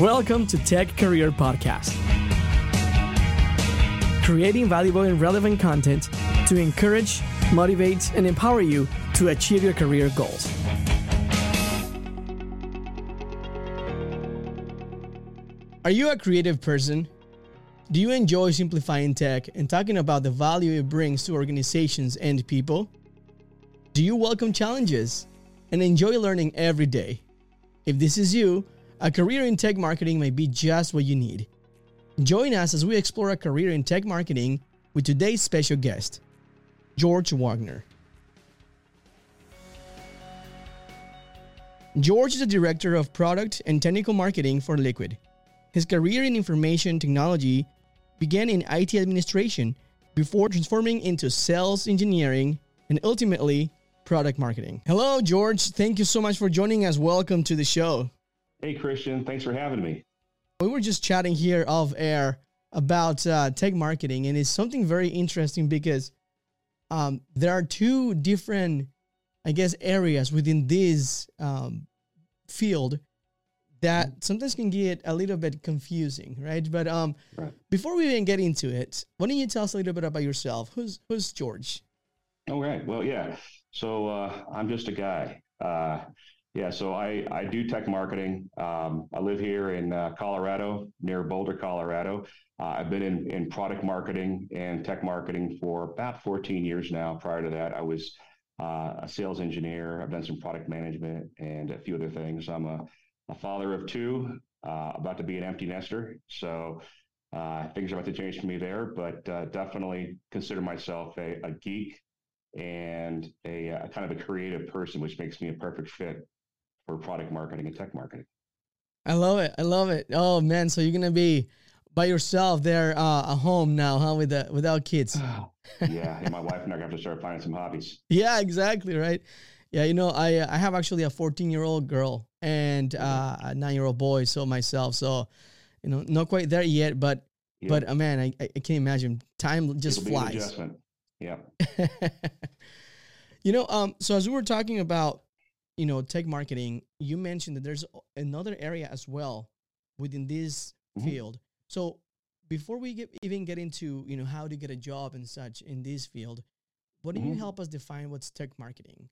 Welcome to Tech Career Podcast. Creating valuable and relevant content to encourage, motivate, and empower you to achieve your career goals. Are you a creative person? Do you enjoy simplifying tech and talking about the value it brings to organizations and people? Do you welcome challenges and enjoy learning every day? If this is you, a career in tech marketing may be just what you need. Join us as we explore a career in tech marketing with today's special guest, George Wagner. George is the director of product and technical marketing for Liqid. His career in information technology began in IT administration before transforming into sales engineering and ultimately product marketing. Hello, George. Thank you so much for joining us. Welcome to the show. Hey, Christian. Thanks for having me. We were just chatting here off air about uh, tech marketing, and it's something very interesting because um, there are two different, I guess, areas within this um, field that sometimes can get a little bit confusing, right? But um, right. before we even get into it, why don't you tell us a little bit about yourself? Who's who's George? All right. Well, yeah. So uh, I'm just a guy. Uh, yeah. So I I do tech marketing. Um, I live here in uh, Colorado, near Boulder, Colorado. Uh, I've been in in product marketing and tech marketing for about 14 years now. Prior to that, I was uh, a sales engineer. I've done some product management and a few other things. I'm a a father of two, uh, about to be an empty nester. So uh, things are about to change for me there, but uh, definitely consider myself a, a geek and a, a, kind of a creative person, which makes me a perfect fit for product marketing and tech marketing. I love it. I love it. Oh man, so you're gonna be by yourself there uh, at home now, huh? With the, without kids. yeah, and my wife and I have to start finding some hobbies. Yeah, exactly. Right. Yeah, you know, I I have actually a 14 year old girl and uh, a nine year old boy, so myself. So, you know, not quite there yet, but yeah. but uh, man, I, I can't imagine time just It'll flies. Yeah. you know, um, so as we were talking about, you know, tech marketing, you mentioned that there's another area as well within this mm-hmm. field. So before we get, even get into you know how to get a job and such in this field, what do mm-hmm. you help us define what's tech marketing?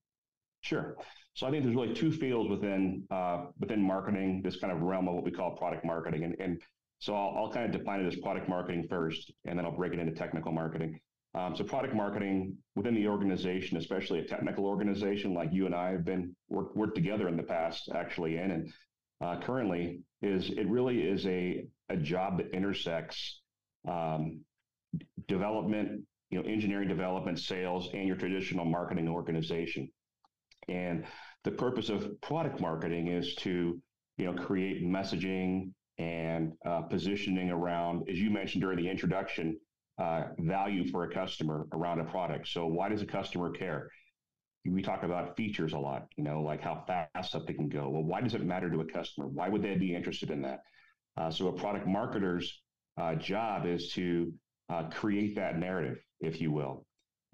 Sure. So I think there's really two fields within uh, within marketing, this kind of realm of what we call product marketing, and and so I'll, I'll kind of define it as product marketing first, and then I'll break it into technical marketing. Um, so product marketing within the organization, especially a technical organization like you and I have been worked together in the past, actually in and uh, currently, is it really is a a job that intersects um, development, you know, engineering development, sales, and your traditional marketing organization. And the purpose of product marketing is to, you know, create messaging and uh, positioning around, as you mentioned during the introduction, uh, value for a customer around a product. So why does a customer care? We talk about features a lot, you know, like how fast something can go. Well, why does it matter to a customer? Why would they be interested in that? Uh, so a product marketer's uh, job is to uh, create that narrative, if you will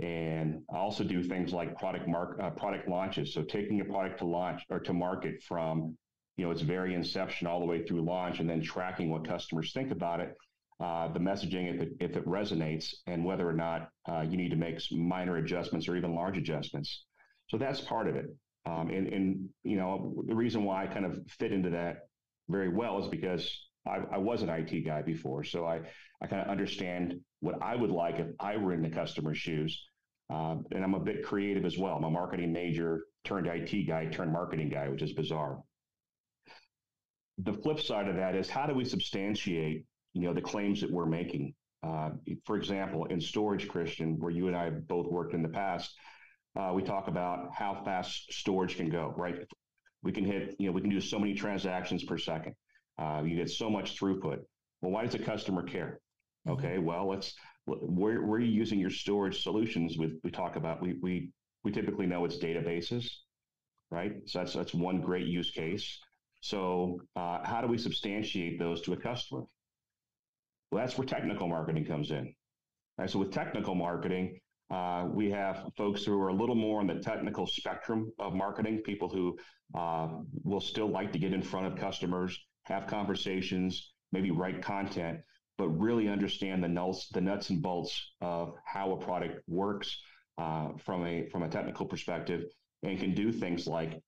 and I also do things like product mark uh, product launches. So taking a product to launch or to market from you know its very inception all the way through launch, and then tracking what customers think about it, uh, the messaging if it if it resonates, and whether or not uh, you need to make minor adjustments or even large adjustments. So that's part of it. Um, and and you know the reason why I kind of fit into that very well is because I, I was an IT guy before, so I I kind of understand what I would like if I were in the customer's shoes. Uh, and I'm a bit creative as well. I'm a marketing major turned IT guy turned marketing guy, which is bizarre. The flip side of that is how do we substantiate, you know, the claims that we're making? Uh, for example, in storage, Christian, where you and I both worked in the past, uh, we talk about how fast storage can go. Right, we can hit, you know, we can do so many transactions per second. Uh, you get so much throughput. Well, why does a customer care? Okay, well, let's where, where are you using your storage solutions? With we talk about we we we typically know it's databases, right? So that's that's one great use case. So uh, how do we substantiate those to a customer? Well, that's where technical marketing comes in. Right? So with technical marketing, uh, we have folks who are a little more on the technical spectrum of marketing, people who uh, will still like to get in front of customers have conversations, maybe write content, but really understand the nuts, the nuts and bolts of how a product works uh, from a from a technical perspective, and can do things like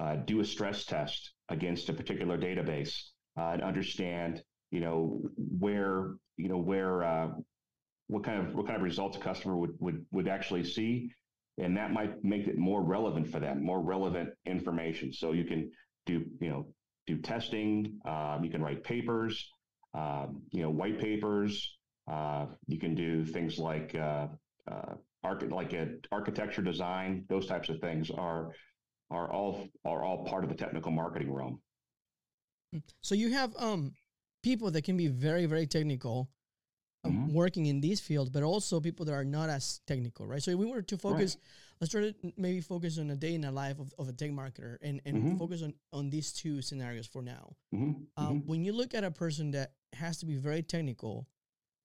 uh, do a stress test against a particular database uh, and understand, you know, where you know where uh, what kind of what kind of results a customer would would would actually see, and that might make it more relevant for them, more relevant information. So you can do you know do testing, um, you can write papers, um, you know, white papers. Uh, you can do things like uh, uh, arch- like a architecture design. Those types of things are are all are all part of the technical marketing realm. So you have um, people that can be very very technical, um, mm-hmm. working in these fields, but also people that are not as technical, right? So if we were to focus, right. let's try to maybe focus on a day in the life of, of a tech marketer and, and mm-hmm. focus on, on these two scenarios for now. Mm-hmm. Um, when you look at a person that has to be very technical,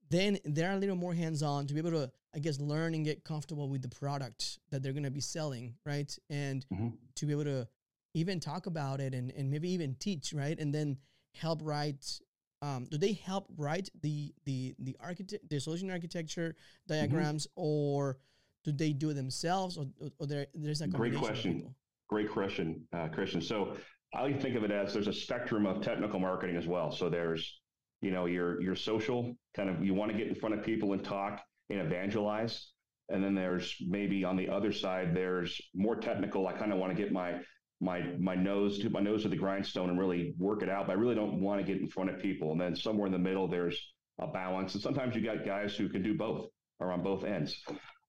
then they're a little more hands-on to be able to, I guess, learn and get comfortable with the product that they're going to be selling, right? And mm-hmm. to be able to even talk about it and, and maybe even teach, right? And then help write um, do they help write the the the architect the solution architecture diagrams mm-hmm. or do they do it themselves or, or there, there's a great question. great question uh, christian. So i think of it as there's a spectrum of technical marketing as well. So there's you know your your social kind of you want to get in front of people and talk and evangelize. And then there's maybe on the other side there's more technical i kind of want to get my my my nose to my nose to the grindstone and really work it out. But I really don't want to get in front of people. And then somewhere in the middle, there's a balance. And sometimes you got guys who can do both or on both ends.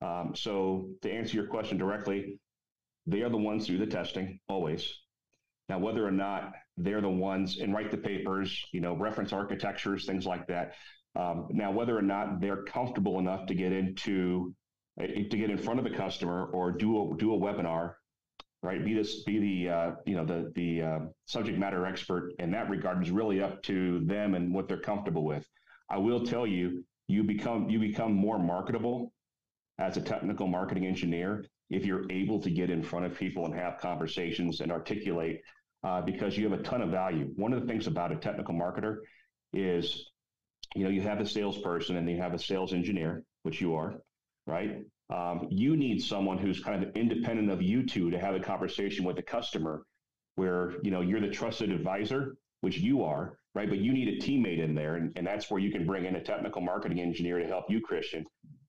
Um, so to answer your question directly, they are the ones who do the testing always. Now, whether or not they're the ones and write the papers, you know, reference architectures, things like that. Um, now, whether or not they're comfortable enough to get into to get in front of the customer or do a, do a webinar right? Be this, be the, uh, you know, the the uh, subject matter expert in that regard is really up to them and what they're comfortable with. I will tell you, you become you become more marketable as a technical marketing engineer if you're able to get in front of people and have conversations and articulate uh, because you have a ton of value. One of the things about a technical marketer is, you know, you have a salesperson and you have a sales engineer, which you are, right? Um, you need someone who's kind of independent of you two to have a conversation with the customer where you know you're the trusted advisor which you are right? But you need a teammate in there and, and that's where you can bring in a technical marketing engineer to help you christian.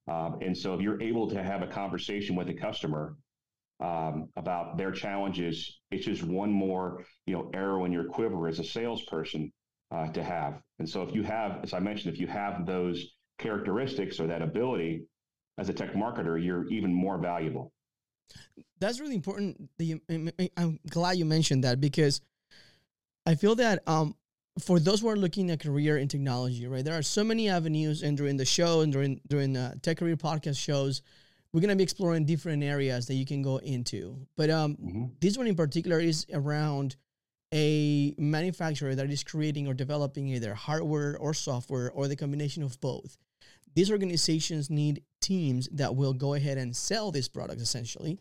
Um, and so if you're able to have a conversation with the customer um, about their challenges it's just one more you know arrow in your quiver as a salesperson uh, to have. And so if you have as i mentioned if you have those characteristics or that ability as a tech marketer, you're even more valuable. That's really important. I'm glad you mentioned that because I feel that um, for those who are looking at career in technology, right, there are so many avenues, and during the show and during during uh, Tech Career podcast shows, we're gonna be exploring different areas that you can go into. But um, mm-hmm. this one in particular is around a manufacturer that is creating or developing either hardware or software or the combination of both these organizations need teams that will go ahead and sell these products essentially.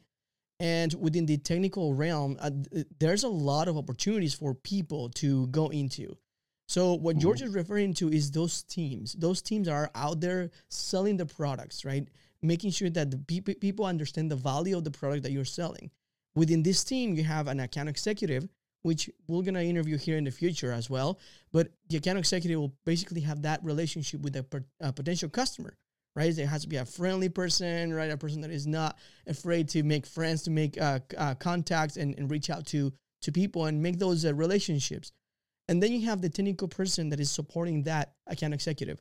And within the technical realm, uh, there's a lot of opportunities for people to go into. So what mm-hmm. George is referring to is those teams. Those teams are out there selling the products, right? Making sure that the pe- people understand the value of the product that you're selling. Within this team, you have an account executive which we're going to interview here in the future as well. But the account executive will basically have that relationship with a, per, a potential customer, right? It has to be a friendly person, right? A person that is not afraid to make friends, to make uh, uh, contacts and, and reach out to, to people and make those uh, relationships. And then you have the technical person that is supporting that account executive,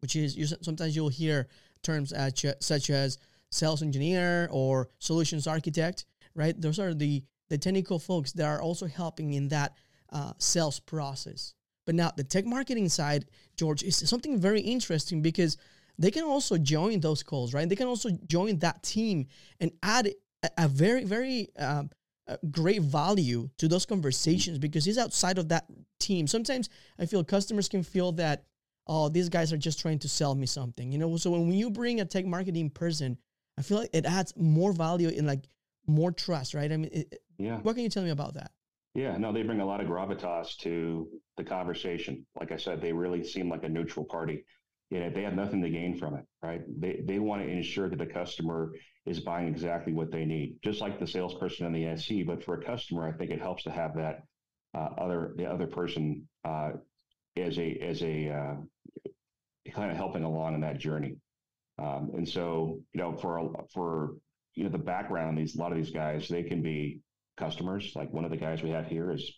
which is you, sometimes you'll hear terms such as sales engineer or solutions architect, right? Those are the the technical folks that are also helping in that uh, sales process. But now the tech marketing side, George, is something very interesting because they can also join those calls, right? They can also join that team and add a, a very, very um, a great value to those conversations because he's outside of that team. Sometimes I feel customers can feel that, oh, these guys are just trying to sell me something, you know? So when you bring a tech marketing person, I feel like it adds more value in like more trust, right? I mean, it, yeah. What can you tell me about that? Yeah, no, they bring a lot of gravitas to the conversation. Like I said, they really seem like a neutral party. You know, they have nothing to gain from it, right? They they want to ensure that the customer is buying exactly what they need, just like the salesperson and the SE. But for a customer, I think it helps to have that uh, other the other person uh, as a as a uh, kind of helping along in that journey. Um, and so, you know, for for you know the background, these a lot of these guys, they can be customers. Like one of the guys we have here is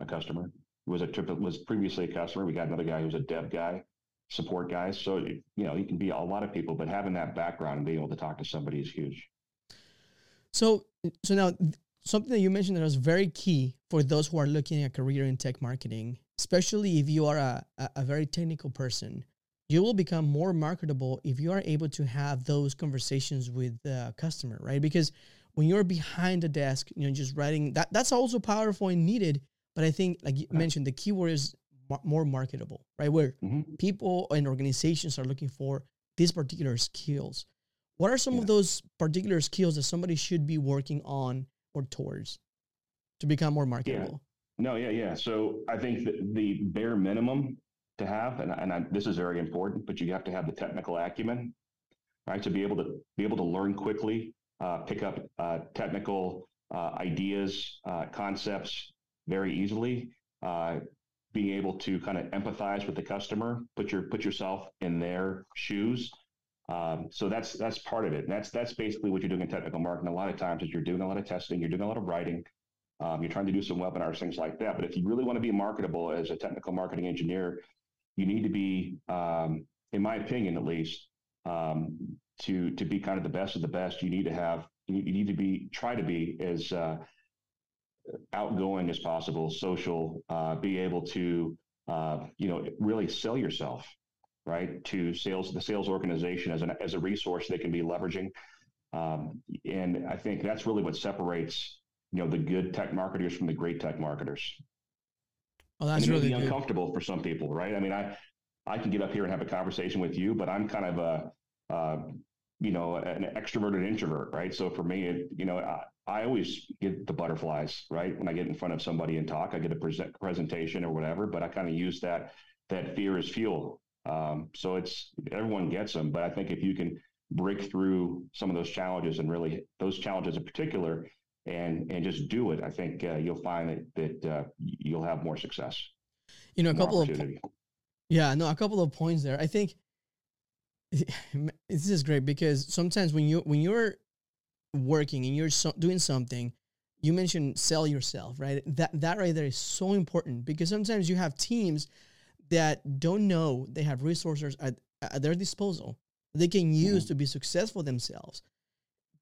a customer. Was a was previously a customer. We got another guy who's a dev guy, support guys. So you know, you can be a lot of people, but having that background and being able to talk to somebody is huge. So, so now something that you mentioned that was very key for those who are looking at career in tech marketing, especially if you are a, a very technical person you will become more marketable if you are able to have those conversations with the customer, right? Because when you're behind the desk, you know, just writing that that's also powerful and needed. But I think, like you mentioned, the keyword is more marketable, right? Where mm-hmm. people and organizations are looking for these particular skills. What are some yeah. of those particular skills that somebody should be working on or towards to become more marketable? Yeah. No, yeah, yeah. So I think the bare minimum to have, and, and I, this is very important, but you have to have the technical acumen, right? To be able to be able to learn quickly, uh, pick up uh, technical uh, ideas, uh, concepts very easily, uh, being able to kind of empathize with the customer, put your put yourself in their shoes. Um, so that's that's part of it. And that's that's basically what you're doing in technical marketing. A lot of times, is you're doing a lot of testing, you're doing a lot of writing, um, you're trying to do some webinars, things like that. But if you really want to be marketable as a technical marketing engineer, you need to be, um, in my opinion, at least, um, to to be kind of the best of the best. You need to have you need to be try to be as uh, outgoing as possible, social, uh, be able to uh, you know really sell yourself right to sales the sales organization as an as a resource they can be leveraging. Um, and I think that's really what separates you know the good tech marketers from the great tech marketers. Well, that's really uncomfortable for some people, right? I mean, I I can get up here and have a conversation with you, but I'm kind of a, uh, you know, an extroverted introvert, right? So for me, it, you know, I, I, always get the butterflies, right? When I get in front of somebody and talk, I get a present, presentation or whatever, but I kind of use that that fear as fuel. Um, so it's everyone gets them, but I think if you can break through some of those challenges and really those challenges in particular, and and just do it, I think uh, you'll find that that uh, you'll have more success. You know, a couple of yeah, no, a couple of points there. I think this is great because sometimes when you when you're working and you're so, doing something, you mentioned sell yourself, right? That that right there is so important because sometimes you have teams that don't know they have resources at, at their disposal they can use mm-hmm. to be successful themselves.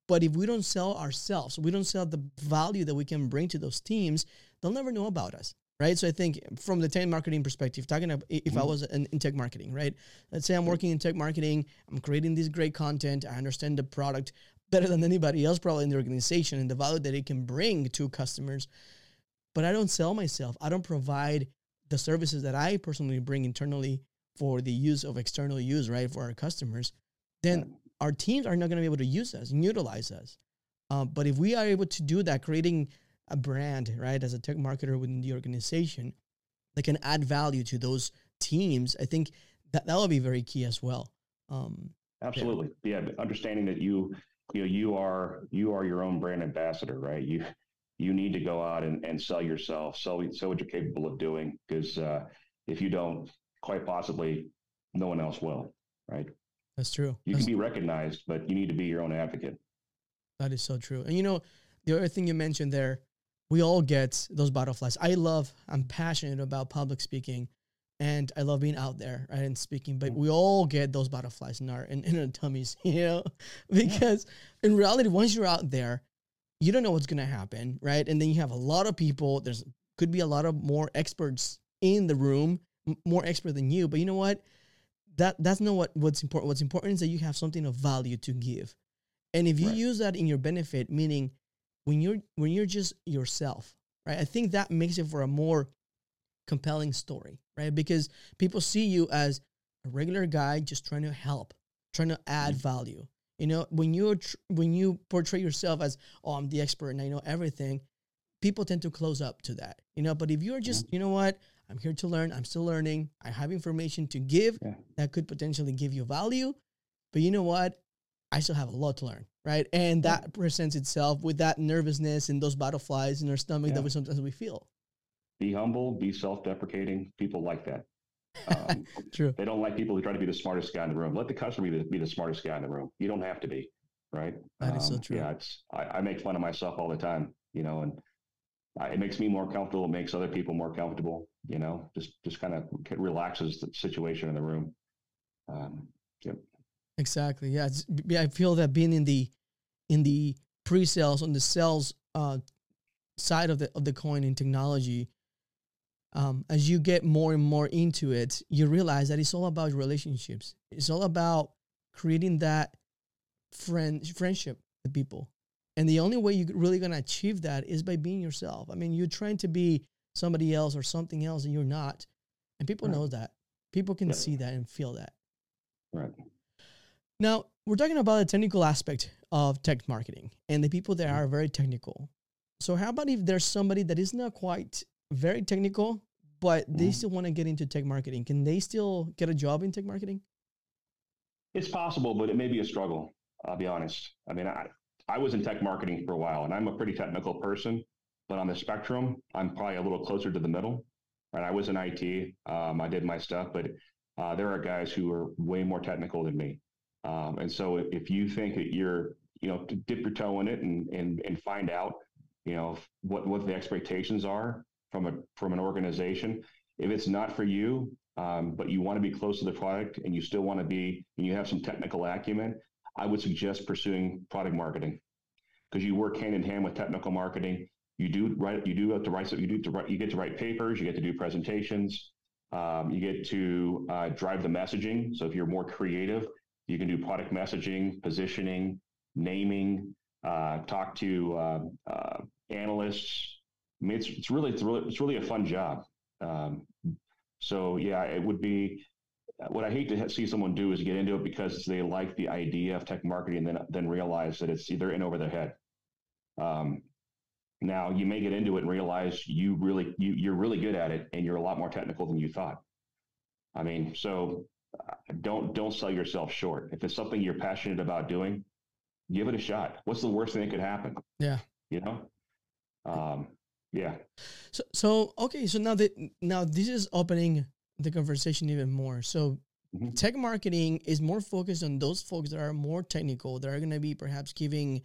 But if we don't sell ourselves, we don't sell the value that we can bring to those teams, they'll never know about us. Right. So I think from the tech marketing perspective, talking about if mm-hmm. I was in, in, tech marketing, right? Let's say I'm working in tech marketing, I'm creating this great content, I understand the product better than anybody else probably in the organization and the value that it can bring to customers. But I don't sell myself. I don't provide the services that I personally bring internally for the use of external use, right, for our customers. Then our teams are not going to be able to use us and utilize us. Uh, but if we are able to do that, creating a brand, right, as a tech marketer within the organization that can add value to those teams, I think that that will be very key as well. Um, Absolutely, yeah. yeah. Understanding that you, you know, you are you are your own brand ambassador, right? You you need to go out and, and sell yourself, sell sell what you're capable of doing, because uh, if you don't, quite possibly, no one else will, right? That's true. You That's can be recognized, but you need to be your own advocate. That is so true. And you know, the other thing you mentioned there, we all get those butterflies. I love, I'm passionate about public speaking and I love being out there right, and speaking, but mm. we all get those butterflies in our in, in our tummies, you know, because yeah. in reality, once you're out there, you don't know what's gonna happen, right? And then you have a lot of people. There's could be a lot of more experts in the room, m- more expert than you. But you know what? that that's not what what's important. What's important is that you have something of value to give, and if you right. use that in your benefit, meaning when you're when you're just yourself, right? I think that makes it for a more compelling story, right? Because people see you as a regular guy just trying to help, trying to add mm-hmm. value. You know, when you tr- when you portray yourself as, oh, I'm the expert and I know everything, people tend to close up to that, you know. But if you're just, you know what, I'm here to learn, I'm still learning, I have information to give Yeah. that could potentially give you value, but you know what, I still have a lot to learn, right? And that presents itself with that nervousness and those butterflies in our stomach Yeah. that we sometimes we feel. Be humble, be self-deprecating. People like that. Um, True. they don't like people who try to be the smartest guy in the room. Let the customer be the, be the smartest guy in the room. You don't have to be, right? That is so Um, true. Yeah, it's I, I make fun of myself all the time, you know, and I, it makes me more comfortable. It makes other people more comfortable. You know, just just kind of relaxes the situation in the room. Um, yep. Exactly. Yeah. It's, yeah. I feel that being in the in the pre-sales on the sales uh, side of the of the coin in technology, um, as you get more and more into it, you realize that it's all about relationships. It's all about creating that friend friendship with people. And the only way you're really gonna achieve that is by being yourself. I mean, you're trying to be somebody else or something else, and you're not. And people Right. know that. People can Yeah. see that and feel that. Right. Now, we're talking about the technical aspect of tech marketing and the people that are very technical. So, how about if there's somebody that is not quite very technical, but they Mhm. still want to get into tech marketing? Can they still get a job in tech marketing? It's possible, but it may be a struggle. I'll be honest. I mean, I, I was in tech marketing for a while, and I'm a pretty technical person. But on the spectrum, I'm probably a little closer to the middle. Right? I was in IT. Um, I did my stuff, but uh, there are guys who are way more technical than me. Um, and so, if, if you think that you're, you know, to dip your toe in it and and and find out, you know, what what the expectations are from a from an organization, if it's not for you, um, but you want to be close to the product and you still want to be and you have some technical acumen, I would suggest pursuing product marketing because you work hand in hand with technical marketing. You do write, you do have to write, so you do to write, you get to write papers, you get to do presentations, um, you get to uh, drive the messaging. So if you're more creative, you can do product messaging, positioning, naming, uh, talk to uh, uh, analysts. I mean, it's, it's really, it's really, it's really a fun job. Um, so yeah, it would be. What I hate to see someone do is get into it because they like the idea of tech marketing, and then then realize that it's either in over their head. Um, now you may get into it and realize you really you you're really good at it, and you're a lot more technical than you thought. I mean, so uh, don't don't sell yourself short. If it's something you're passionate about doing, give it a shot. What's the worst thing that could happen? Yeah. You know. Um, yeah. So, so okay. So now that now this is opening the conversation even more. So, Mhm. tech marketing is more focused on those folks that are more technical. That are going to be perhaps giving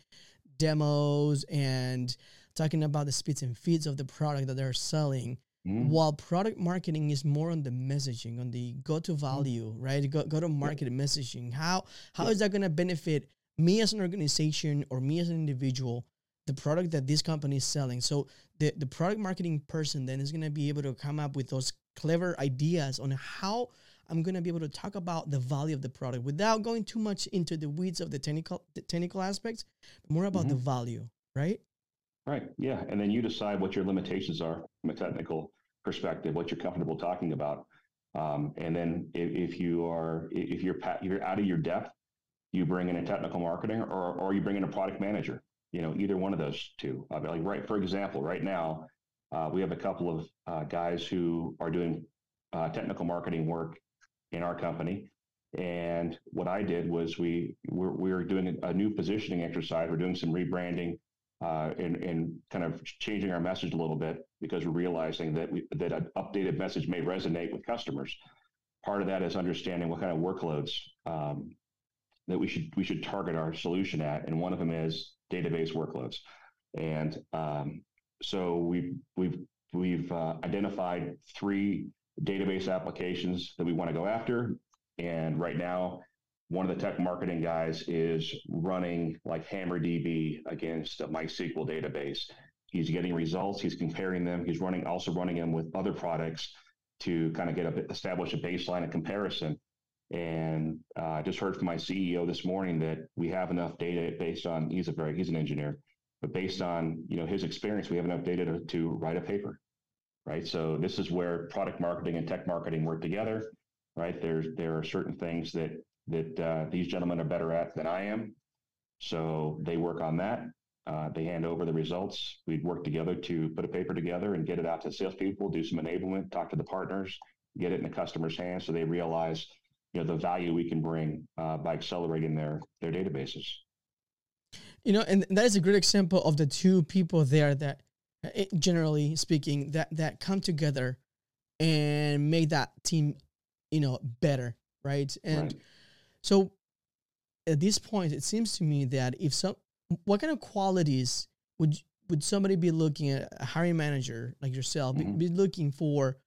demos and talking about the speeds and feeds of the product that they're selling. Mhm. While product marketing is more on the messaging, on the go to value, right? Go, go to market messaging. How how Yeah. is that going to benefit me as an organization or me as an individual? The product that this company is selling. So the the product marketing person then is going to be able to come up with those clever ideas on how I'm going to be able to talk about the value of the product without going too much into the weeds of the technical the technical aspects, more about the value, right? Right. Yeah. And then you decide what your limitations are from a technical perspective, what you're comfortable talking about. Um, and then if, if you are, if you're, if you're out of your depth, you bring in a technical marketing or, or you bring in a product manager, you know, either one of those two. Uh, like right, for example, right now, uh, we have a couple of uh, guys who are doing uh, technical marketing work in our company. And what I did was we we're, we're doing a, new positioning exercise. We're doing some rebranding uh, and, and kind of changing our message a little bit because we're realizing that we, that an updated message may resonate with customers. Part of that is understanding what kind of workloads um, that we should we should target our solution at, and one of them is database workloads. And um, so we we've we've uh, identified three database applications that we want to go after, and right now one of the tech marketing guys is running like HammerDB against a MySQL database. He's getting results. He's comparing them. He's running also running them with other products to kind of get a establish a baseline of comparison. And uh, I just heard from my CEO this morning that we have enough data based on he's a very he's an engineer, but based on you know his experience, we have enough data to, to write a paper, right? So this is where product marketing and tech marketing work together, right? There's there are certain things that that uh, these gentlemen are better at than I am. So they work on that. Uh, they hand over the results. We'd work together to put a paper together and get it out to salespeople, do some enablement, talk to the partners, get it in the customer's hands so they realize you know the value we can bring uh, by accelerating their their databases. You know, and that is a great example of the two people there that, uh, generally speaking, that that come together and make that team, you know, better, right? And right. so at this point, it seems to me that if some, what kind of qualities would would somebody be looking at a hiring manager like yourself mm-hmm. be, be, looking for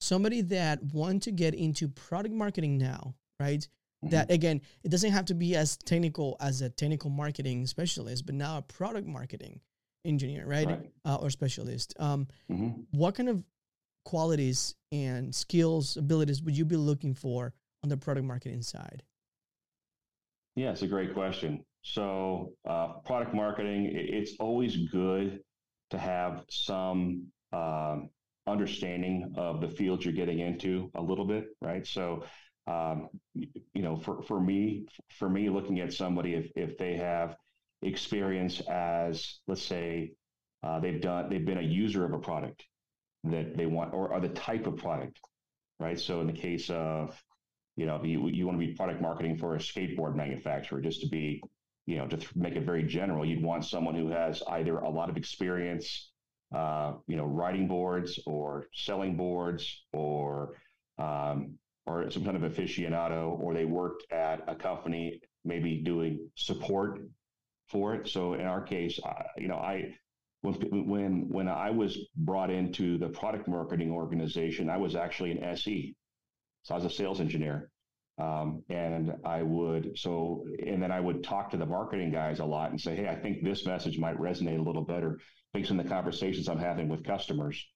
somebody that want to get into product marketing now, right? Mm-hmm. That again, it doesn't have to be as technical as a technical marketing specialist, but now a product marketing engineer, right, right. Uh, or specialist. Um, mm-hmm. What kind of qualities and skills, abilities would you be looking for on the product marketing side? Yeah, it's a great question. So, uh, product marketing, it's always good to have some um, understanding of the field you're getting into a little bit, right? So, um, you know, for, for me, for me, looking at somebody, if, if they have experience as, let's say, uh, they've done, they've been a user of a product that they want, or, or the type of product, right? So, in the case of you know, you, you want to be product marketing for a skateboard manufacturer, just to be, you know, to th- make it very general, you'd want someone who has either a lot of experience, uh, you know, writing boards or selling boards or, um, or some kind of aficionado, or they worked at a company maybe doing support for it. So in our case, uh, you know, I when when I was brought into the product marketing organization, I was actually an SE, so I was a sales engineer. Um, and I would, so, and then I would talk to the marketing guys a lot and say, hey, I think this message might resonate a little better based on the conversations I'm having with customers.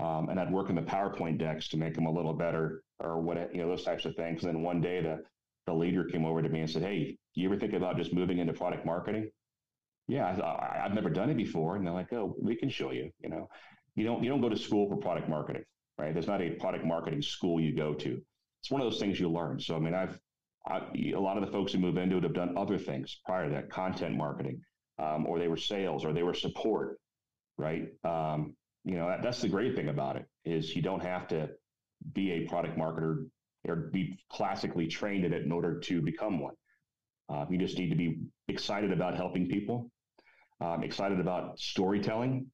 Um, and I'd work in the PowerPoint decks to make them a little better or what, you know, those types of things. And then one day the, the leader came over to me and said, hey, you ever think about just moving into product marketing? Yeah, I, have never done it before. And they're like, oh, we can show you, you know, you don't, you don't go to school for product marketing, right? There's not a product marketing school you go to it's one of those things you learn. So, I mean, I've, I, a lot of the folks who move into it have done other things prior to that, content marketing, um, or they were sales, or they were support, right? Um, you know, that, that's the great thing about it is you don't have to be a product marketer or be classically trained in it in order to become one. Uh, you just need to be excited about helping people, um, excited about storytelling,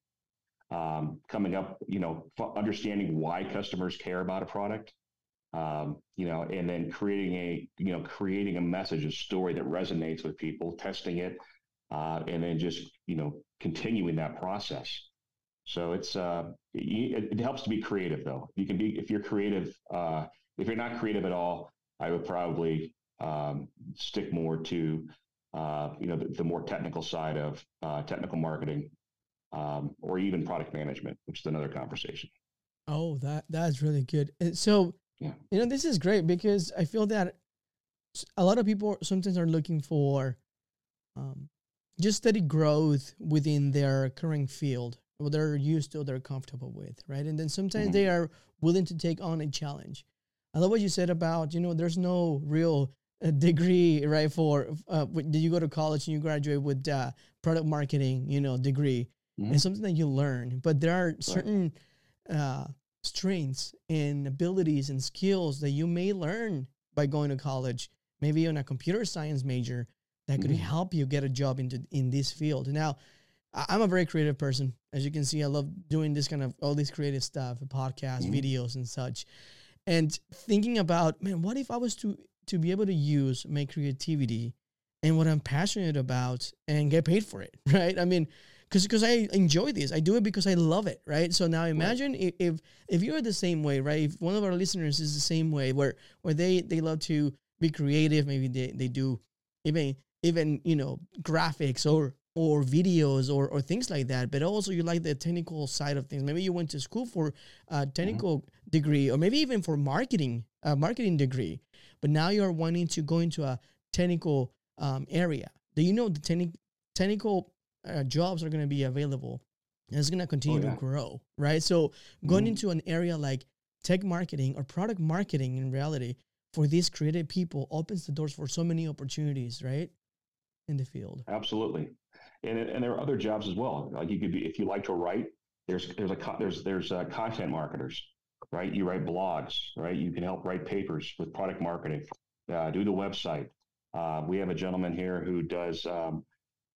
um, coming up, you know, f- understanding why customers care about a product, um, you know, and then creating a, you know, creating a message, a story that resonates with people, testing it, uh, and then just, you know, continuing that process. So it's, uh, it, it, helps to be creative though. You can be, if you're creative, uh, if you're not creative at all, I would probably um, stick more to, uh, you know, the, the, more technical side of uh, technical marketing um, or even product management, which is another conversation. Oh, that that's really good. And So yeah. You know, this is great because I feel that a lot of people sometimes are looking for um, just steady growth within their current field, what they're used to, they're comfortable with, right? And then sometimes mm-hmm. they are willing to take on a challenge. I love what you said about, you know, there's no real uh, degree, right? For uh, did you go to college and you graduate with uh, product marketing, you know, degree? Mm-hmm. It's something that you learn, but there are certain uh, strengths and abilities and skills that you may learn by going to college, maybe in a computer science major that could mm-hmm. help you get a job into in this field. Now, I'm a very creative person. As you can see, I love doing this kind of all this creative stuff, podcasts, mm-hmm. videos, and such. And thinking about, man, what if I was to to be able to use my creativity and what I'm passionate about and get paid for it, right? I mean, because because I enjoy this. I do it because I love it, right? So now imagine right. if if you're the same way, right? If one of our listeners is the same way, where where they they love to be creative, maybe they they do even even you know graphics or or videos or, or things like that. But also you like the technical side of things. Maybe you went to school for a technical mm-hmm. degree or maybe even for marketing a marketing degree. But now you're wanting to go into a technical um, area. Do you know the techni- technical uh, jobs are going to be available and it's going to continue oh, yeah. to grow right? So going mm into an area like tech marketing or product marketing in reality for these creative people opens the doors for so many opportunities right in the field absolutely and and there are other jobs as well. Like you could be if you like to write. There's there's a there's there's uh, content marketers, right? You write blogs, right? You can help write papers with product marketing, uh, do the website. Uh, we have a gentleman here who does. Um,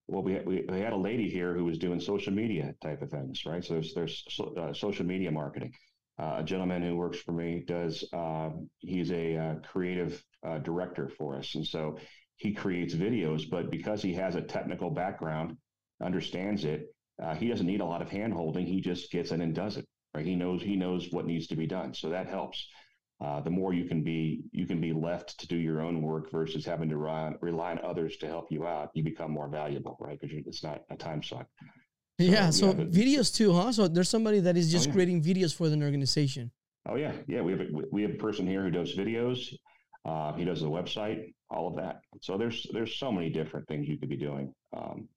well, we, we, we had a lady here who was doing social media type of things, right? So there's there's so, uh, social media marketing. Uh, a gentleman who works for me does. Um, he's a uh, creative director for us, and so he creates videos, but because he has a technical background, understands it, uh, he doesn't need a lot of hand holding. He just gets in and does it. Right? He knows he knows what needs to be done. So that helps. Uh, the more you can be you can be left to do your own work versus having to rely on, rely on others to help you out. You become more valuable, right? Because it's not a time suck. So, yeah. So yeah, videos too, huh? So there's somebody that is just oh, yeah. creating videos for an organization. Oh yeah, yeah. We have a, we have a person here who does videos. Uh, he does the website, all of that. So there's there's so many different things you could be doing, um,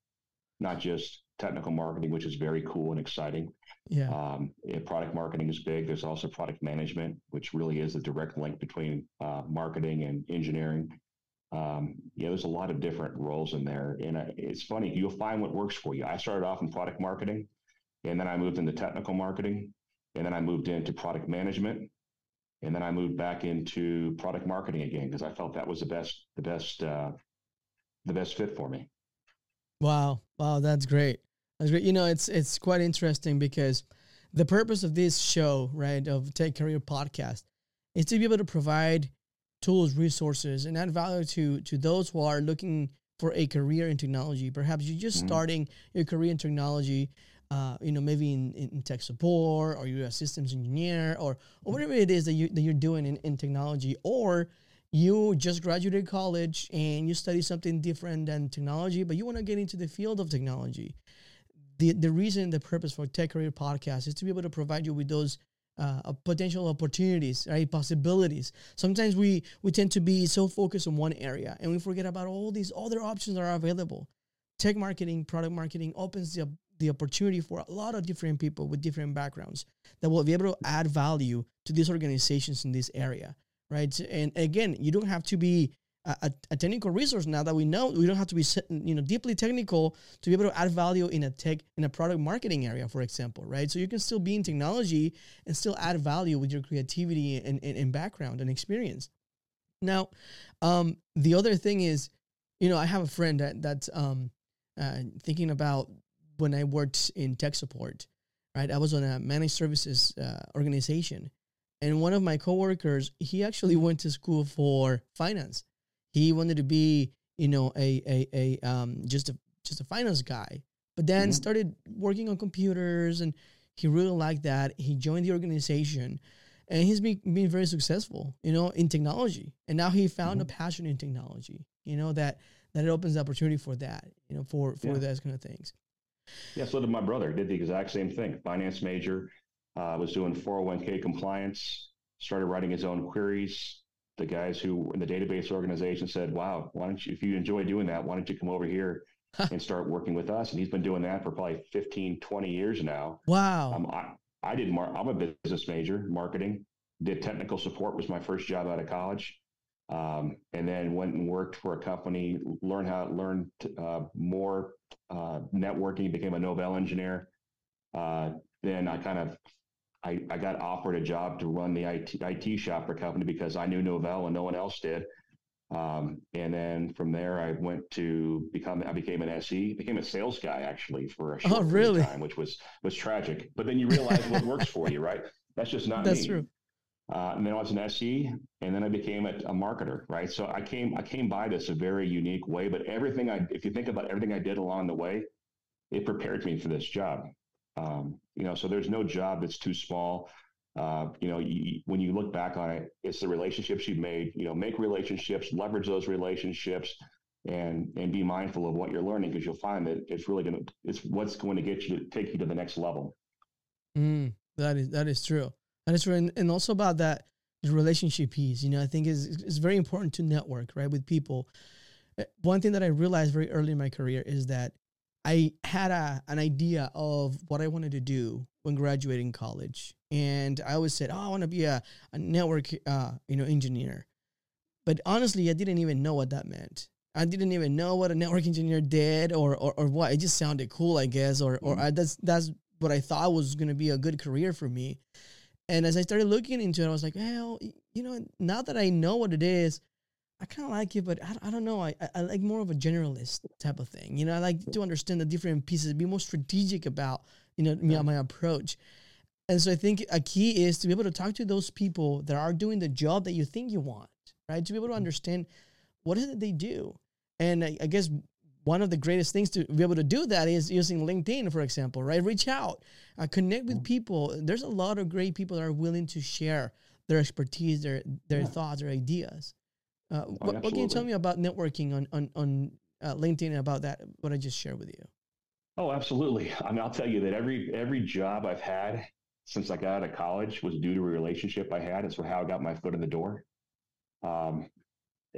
not just technical marketing, which is very cool and exciting. Yeah. Um, product marketing is big. There's also product management, which really is a direct link between uh, marketing and engineering. Um, yeah, there's a lot of different roles in there, and uh, it's funny. You'll find what works for you. I started off in product marketing, and then I moved into technical marketing, and then I moved into product management, and then I moved back into product marketing again because I felt that was the best the best uh, the best fit for me. Wow, wow, that's great. That's great. You know, it's it's quite interesting because the purpose of this show, right, of Tech Career Podcast, is to be able to provide tools, resources, and add value to to those who are looking for a career in technology. Perhaps you're just mm-hmm. starting your career in technology uh, you know, maybe in, in tech support or you're a systems engineer or, or whatever it is that, you, that you're doing in, in technology, or you just graduated college and you study something different than technology, but you want to get into the field of technology. The, the reason, the purpose for Tech Career Podcast is to be able to provide you with those uh, potential opportunities, right? Possibilities. Sometimes we we tend to be so focused on one area and we forget about all these other options that are available. Tech marketing, product marketing opens the the opportunity for a lot of different people with different backgrounds that will be able to add value to these organizations in this area, right? And again, you don't have to be a, a, technical resource now that we know we don't have to be you know deeply technical to be able to add value in a tech in a product marketing area for example right so you can still be in technology and still add value with your creativity and, and, and background and experience now um, the other thing is you know i have a friend that that's um, uh, thinking about when I worked in tech support, right? I was on a managed services uh, organization, and one of my coworkers, he actually went to school for finance. He wanted to be, you know, a a, a um just a just a finance guy, but then mm-hmm. started working on computers, and he really liked that. He joined the organization, and he's been, been very successful, you know, in technology. And now he found mm-hmm. a passion in technology, you know, that that it opens the opportunity for that, you know, for for yeah. those kind of things. Yeah, so did my brother. Did the exact same thing. Finance major, uh, was doing 401k compliance, started writing his own queries. The guys who were in the database organization said, "Wow, why don't you? If you enjoy doing that, why don't you come over here and start working with us?" And he's been doing that for probably 15, 20 years now. Wow. Um, I, I did. Mar- I'm a business major, marketing. Did technical support was my first job out of college. Um, and then went and worked for a company, learned how learned uh, more uh, networking, became a Novell engineer. Uh, then I kind of I, I got offered a job to run the IT, IT shop for a company because I knew Novell and no one else did. Um, and then from there, I went to become I became an SE, became a sales guy actually for a short oh, really? time, which was was tragic. But then you realize what works for you, right? That's just not That's me. true. Uh, and then I was an SE, and then I became a, a, marketer, right? So I came I came by this a very unique way. But everything I, if you think about everything I did along the way, it prepared me for this job. Um, you know, so there's no job that's too small. Uh, you know, you, when you look back on it, it's the relationships you've made. You know, make relationships, leverage those relationships, and and be mindful of what you're learning because you'll find that it's really going to it's what's going to get you to take you to the next level. Mm, that is that is true and it's and, and also about that relationship piece. You know, I think is it's very important to network right with people. Uh, one thing that I realized very early in my career is that I had a an idea of what I wanted to do when graduating college, and I always said, "Oh, I want to be a, a network, uh, you know, engineer." But honestly, I didn't even know what that meant. I didn't even know what a network engineer did or or, or what. It just sounded cool, I guess, or or I, that's that's what I thought was going to be a good career for me. And as I started looking into it, I was like, well, you know, now that I know what it is, I kind of like it, but I, I don't know. I, I like more of a generalist type of thing. You know, I like to understand the different pieces, be more strategic about, you know, yeah. my approach. And so I think a key is to be able to talk to those people that are doing the job that you think you want, right? To be able to mm. understand what is it they do. And I, I guess one of the greatest things to be able to do that is using LinkedIn, for example, right? Reach out, uh, connect with mm. people. There's a lot of great people that are willing to share their expertise, their their yeah. thoughts, their ideas. Uh, oh, what, what, can you tell me about networking on on on uh, LinkedIn about that? What I just shared with you. Oh, absolutely. I mean, I'll tell you that every every job I've had since I got out of college was due to a relationship I had. It's how I got my foot in the door. Um,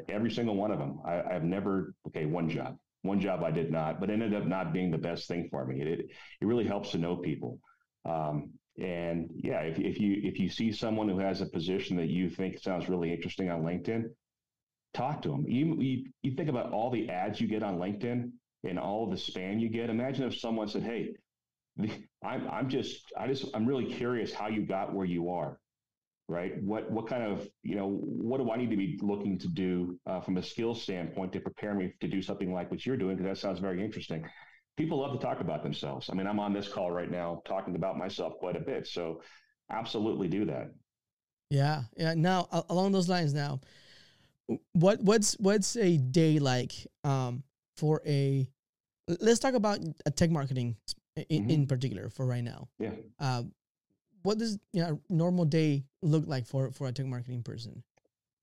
every single one of them. I, I've never okay one job, one job I did not, but ended up not being the best thing for me. It it really helps to know people. Um, and yeah, if, if you if you see someone who has a position that you think sounds really interesting on LinkedIn, talk to them. You, you, you think about all the ads you get on LinkedIn and all the spam you get. Imagine if someone said, "Hey, I'm I'm just I just I'm really curious how you got where you are." Right? What what kind of you know what do I need to be looking to do uh, from a skills standpoint to prepare me to do something like what you're doing? Because that sounds very interesting. People love to talk about themselves. I mean, I'm on this call right now talking about myself quite a bit. So, absolutely do that. Yeah, yeah. Now along those lines, now what what's what's a day like um, for a let's talk about a tech marketing in, mm-hmm. in particular for right now yeah uh, what does you know, a normal day look like for for a tech marketing person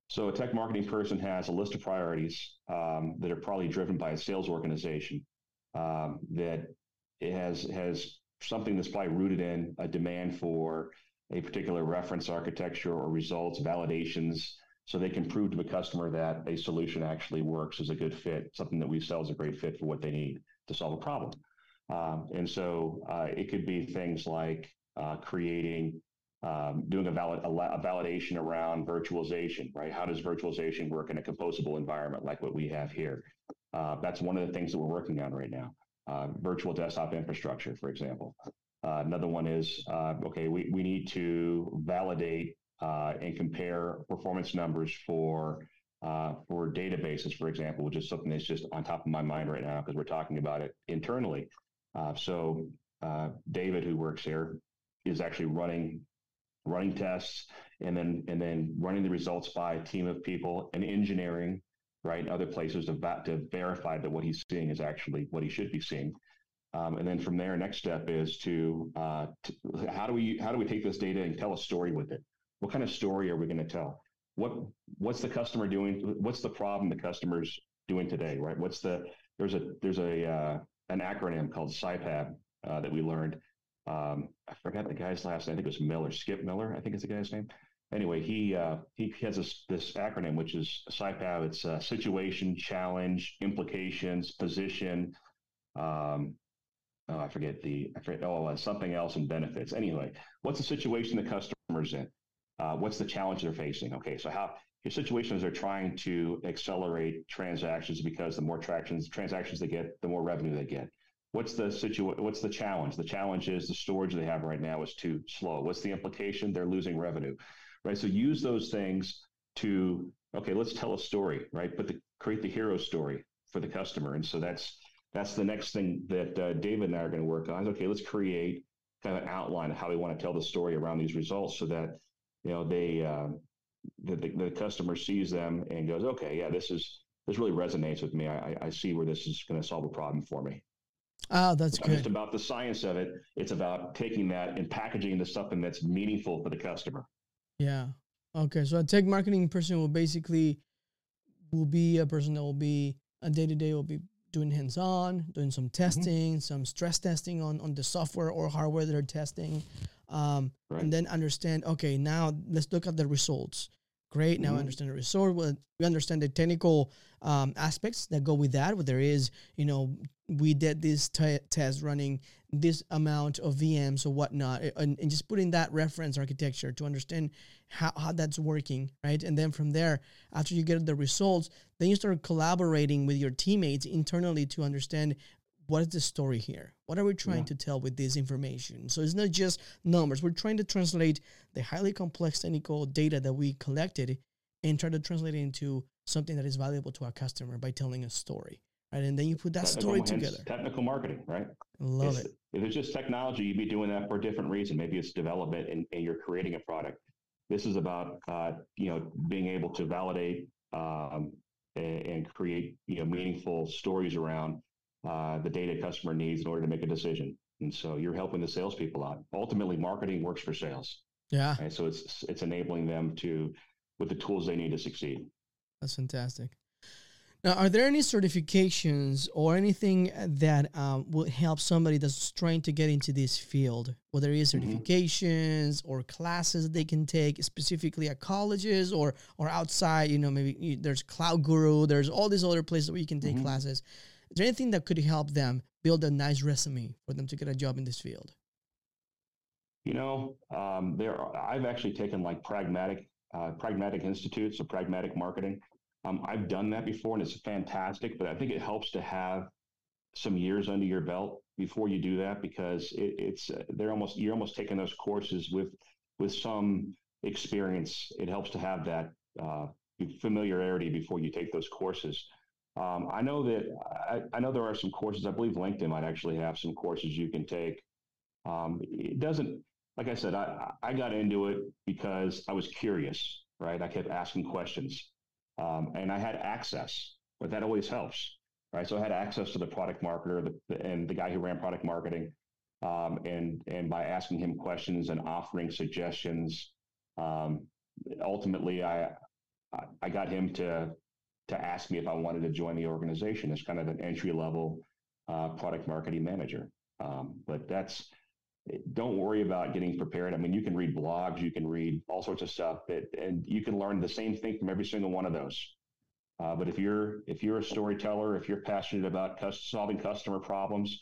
so a tech marketing person has a list of priorities um, that are probably driven by a sales organization um, that has has something that's probably rooted in a demand for a particular reference architecture or results validations so they can prove to the customer that a solution actually works as a good fit, something that we sell is a great fit for what they need to solve a problem. Um, and so uh, it could be things like uh, creating, um, doing a, valid, a, validation around virtualization, right? How does virtualization work in a composable environment like what we have here? Uh, that's one of the things that we're working on right now. Uh, virtual desktop infrastructure, for example. Uh, another one is uh, okay, we, we need to validate uh, and compare performance numbers for uh, for databases, for example, which is something that's just on top of my mind right now because we're talking about it internally. Uh, so David, who works here, is actually running running tests and then and then running the results by a team of people and engineering, right, and other places to va- to verify that what he's seeing is actually what he should be seeing. Um, and then from there, next step is to, uh, to how do we how do we take this data and tell a story with it? what kind of story are we going to tell? What what's the customer doing? What's the problem the customer's doing today? Right? What's the there's a there's a uh, an acronym called SIPAB uh, that we learned. Um, I forgot the guy's last name. I think it was Miller, Skip Miller. I think it's the guy's name. Anyway, he uh, he has this this acronym which is SIPAB. It's uh, situation, challenge, implications, position. Um, oh, I forget the I forget. Oh, uh, something else and benefits. Anyway, what's the situation the customer's in? uh, what's the challenge they're facing? Okay, so how your situations are trying to accelerate transactions because the more tractions transactions they get, the more revenue they get. What's the situa- What's the challenge? The challenge is the storage they have right now is too slow. What's the implication? They're losing revenue, right? So use those things to okay, let's tell a story, right? But the, create the hero story for the customer, and so that's that's the next thing that uh, David and I are going to work on. Okay, let's create kind of an outline of how we want to tell the story around these results, so that you know they uh, the, the, the customer sees them and goes, okay, yeah, this is this really resonates with me. I, I see where this is going to solve a problem for me. Oh, that's good. Just about the science of it. It's about taking that and packaging into something that's meaningful for the customer. Yeah. Okay. So a tech marketing person will basically will be a person that will be a day to day will be doing hands on, doing some mm-hmm. testing, mm-hmm. some stress testing on on the software or hardware that they're testing, um, right. and then understand okay now let's look at the results great. Now mm-hmm. I understand the resort. We understand the technical um, aspects that go with that. Where there is, you know, we did this t- test running this amount of VMs or whatnot, and, and, just putting that reference architecture to understand how, how that's working, right? And then from there, after you get the results, then you start collaborating with your teammates internally to understand what is the story here? What are we trying yeah. to tell with this information? So it's not just numbers. We're trying to translate the highly complex technical data that we collected and try to translate it into something that is valuable to our customer by telling a story. Right. And then you put that technical, story together. Technical marketing, right? Love it's, it. If it's just technology, you'd be doing that for a different reason. Maybe it's development and, and you're creating a product. This is about uh, you know being able to validate um, and, and create you know meaningful stories around uh, the data customer needs in order to make a decision. And so you're helping the salespeople out. Ultimately, marketing works for sales. Yeah. And so it's it's enabling them to with the tools they need to succeed. That's fantastic. Now, are there any certifications or anything that um, will help somebody that's trying to get into this field? Whether it is mm-hmm. certifications mm-hmm. or classes that they can take specifically at colleges or or outside. You know, maybe there's Cloud Guru. There's all these other places where you can take mm-hmm. classes. Is there anything that could help them build a nice resume for them to get a job in this field? You know, um, there are, I've actually taken like pragmatic uh, pragmatic institutes or pragmatic marketing. Um, I've done that before, and it's fantastic. But I think it helps to have some years under your belt before you do that because it, it's they're almost you're almost taking those courses with with some experience. It helps to have that uh, familiarity before you take those courses. Um, I know that I, I, know there are some courses. I believe LinkedIn might actually have some courses you can take. Um, it doesn't, like I said, I, I got into it because I was curious, right? I kept asking questions, um, and I had access, but that always helps, right? So I had access to the product marketer the, and the guy who ran product marketing, um, and and by asking him questions and offering suggestions, um, ultimately I I got him to to ask me if I wanted to join the organization as kind of an entry level uh, product marketing manager. Um, but that's don't worry about getting prepared. I mean, you can read blogs, you can read all sorts of stuff, and you can learn the same thing from every single one of those. Uh, but if you're if you're a storyteller, if you're passionate about solving customer problems,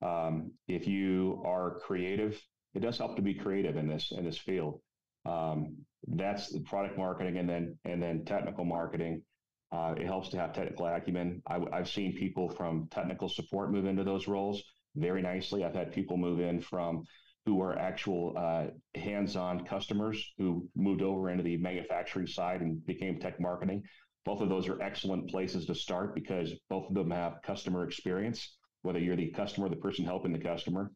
um, if you are creative, it does help to be creative in this in this field. Um, that's the product marketing, and then and then technical marketing. Uh, it helps to have technical acumen. I, have seen people from technical support move into those roles very nicely. I've had people move in from who are actual uh, hands-on customers who moved over into the manufacturing side and became tech marketing. Both of those are excellent places to start because both of them have customer experience, whether you're the customer, the person helping the customer.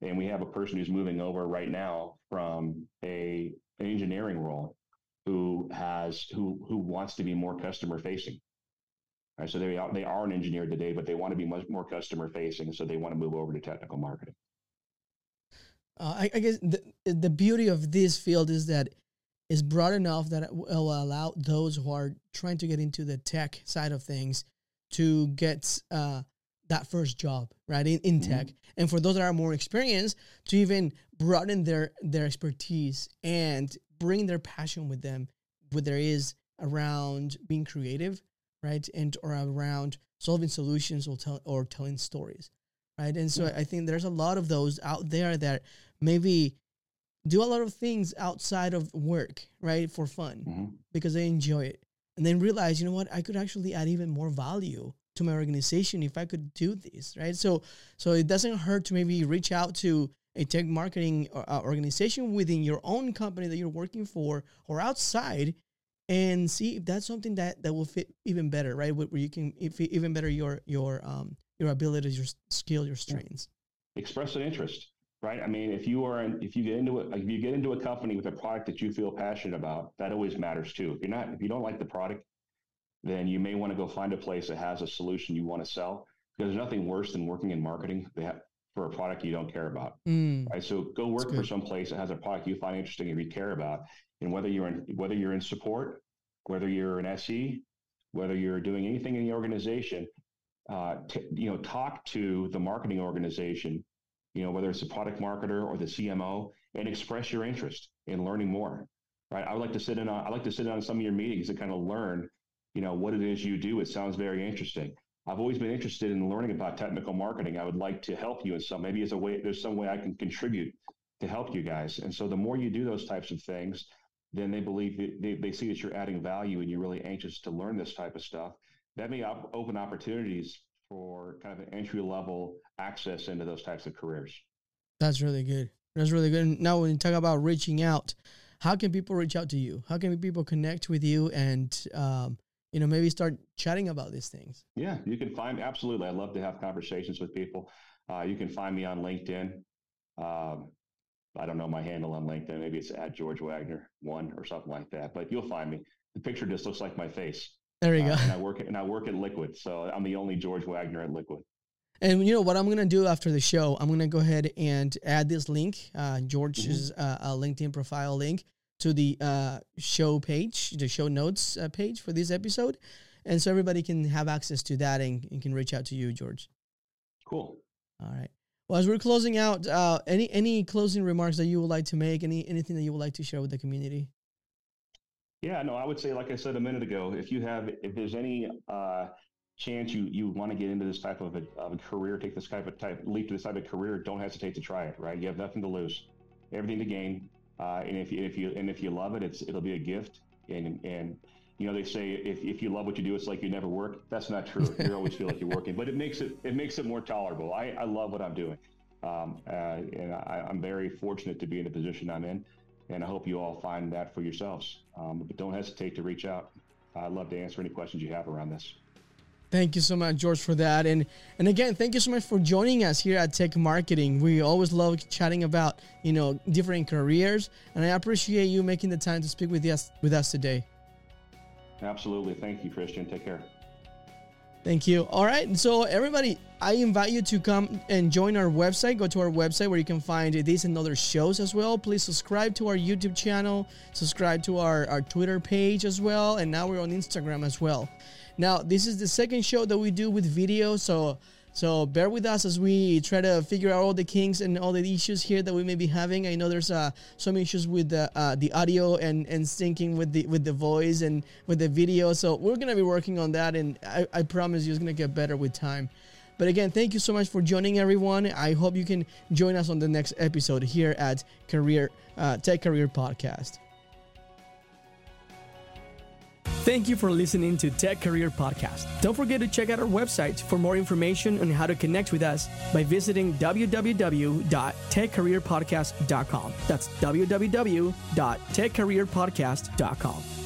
And we have a person who's moving over right now from a engineering role who has who who wants to be more customer facing. Right, so they are, they are an engineer today, but they want to be much more customer facing, so they want to move over to technical marketing. Uh, I, I, guess the the beauty of this field is that it's broad enough that it will allow those who are trying to get into the tech side of things to get uh, that first job right in, in mm-hmm. tech and for those that are more experienced to even broaden their their expertise and bring their passion with them what there is around being creative right and or around solving solutions or, tell, or telling stories right and so yeah. i think there's a lot of those out there that maybe do a lot of things outside of work right for fun mm-hmm. because they enjoy it and then realize you know what i could actually add even more value to my organization if i could do this right so so it doesn't hurt to maybe reach out to a tech marketing uh, organization within your own company that you're working for or outside and see if that's something that that will fit even better right? Where, you can if even better your your um your abilities your skill your strengths. Express an interest right? I mean if you are in, if you get into it if you get into a company with a product that you feel passionate about that always matters too. If you're not if you don't like the product then you may want to go find a place that has a solution you want to sell because there's nothing worse than working in marketing. That for a product you don't care about. Mm. Right. So go work for some place that has a product you find interesting and you care about. And whether you're in whether you're in support, whether you're an SE, whether you're doing anything in the organization, uh, t- you know, talk to the marketing organization, you know, whether it's a product marketer or the CMO, and express your interest in learning more. right? I would like to sit in on, I like to sit in on some of your meetings and kind of learn, you know, what it is you do. It sounds very interesting. I've always been interested in learning about technical marketing. I would like to help you in some, maybe as a way, there's some way I can contribute to help you guys. And so the more you do those types of things, then they believe they, they see that you're adding value and you're really anxious to learn this type of stuff. That may op- open opportunities for kind of an entry level access into those types of careers. That's really good. That's really good. Now, when you talk about reaching out, how can people reach out to you? How can people connect with you and, um, you know, maybe start chatting about these things? Yeah, you can find absolutely. I love to have conversations with people. Uh, you can find me on LinkedIn. Um, I don't know my handle on LinkedIn. Maybe it's at George Wagner one or something like that. But you'll find me. The picture just looks like my face. There you uh, go. And I work and I work at Liqid, so I'm the only George Wagner at Liqid. And you know what I'm gonna do after the show? I'm gonna go ahead and add this link, uh, George's mm-hmm. uh, LinkedIn profile link, to the uh, show page, the show notes uh, page for this episode, and so everybody can have access to that and, and, can reach out to you, George. Cool. All right. Well, as we're closing out, uh, any any closing remarks that you would like to make? Any anything that you would like to share with the community? Yeah, no, I would say, like I said a minute ago, if you have, if there's any uh, chance you you want to get into this type of a, of a career, take this type of type leap to this type of career, don't hesitate to try it. Right, you have nothing to lose, everything to gain, uh, and if you, if you and if you love it, it's it'll be a gift. And and you know they say if, if you love what you do, it's like you never work. That's not true. You always feel like you're working, but it makes it it makes it more tolerable. I, I love what I'm doing, um, uh, and I, I'm very fortunate to be in the position I'm in, and I hope you all find that for yourselves. Um, but don't hesitate to reach out. I'd love to answer any questions you have around this. Thank you so much, George, for that. And and again, thank you so much for joining us here at Tech Marketing. We always love chatting about you know different careers, and I appreciate you making the time to speak with us with us today. Absolutely, thank you, Christian. Take care. Thank you. All right, so everybody, I invite you to come and join our website. Go to our website where you can find these and other shows as well. Please subscribe to our YouTube channel, subscribe to our, our Twitter page as well, and now we're on Instagram as well. Now, this is the second show that we do with video, so so bear with us as we try to figure out all the kinks and all the issues here that we may be having. I know there's uh, some issues with the uh, the audio and and syncing with the with the voice and with the video. So we're gonna be working on that, and I, I promise you it's gonna get better with time. But again, thank you so much for joining everyone. I hope you can join us on the next episode here at Career uh, Tech Career Podcast. Thank you for listening to Tech Career Podcast. Don't forget to check out our website for more information on how to connect with us by visiting www.techcareerpodcast.com. That's www.techcareerpodcast.com.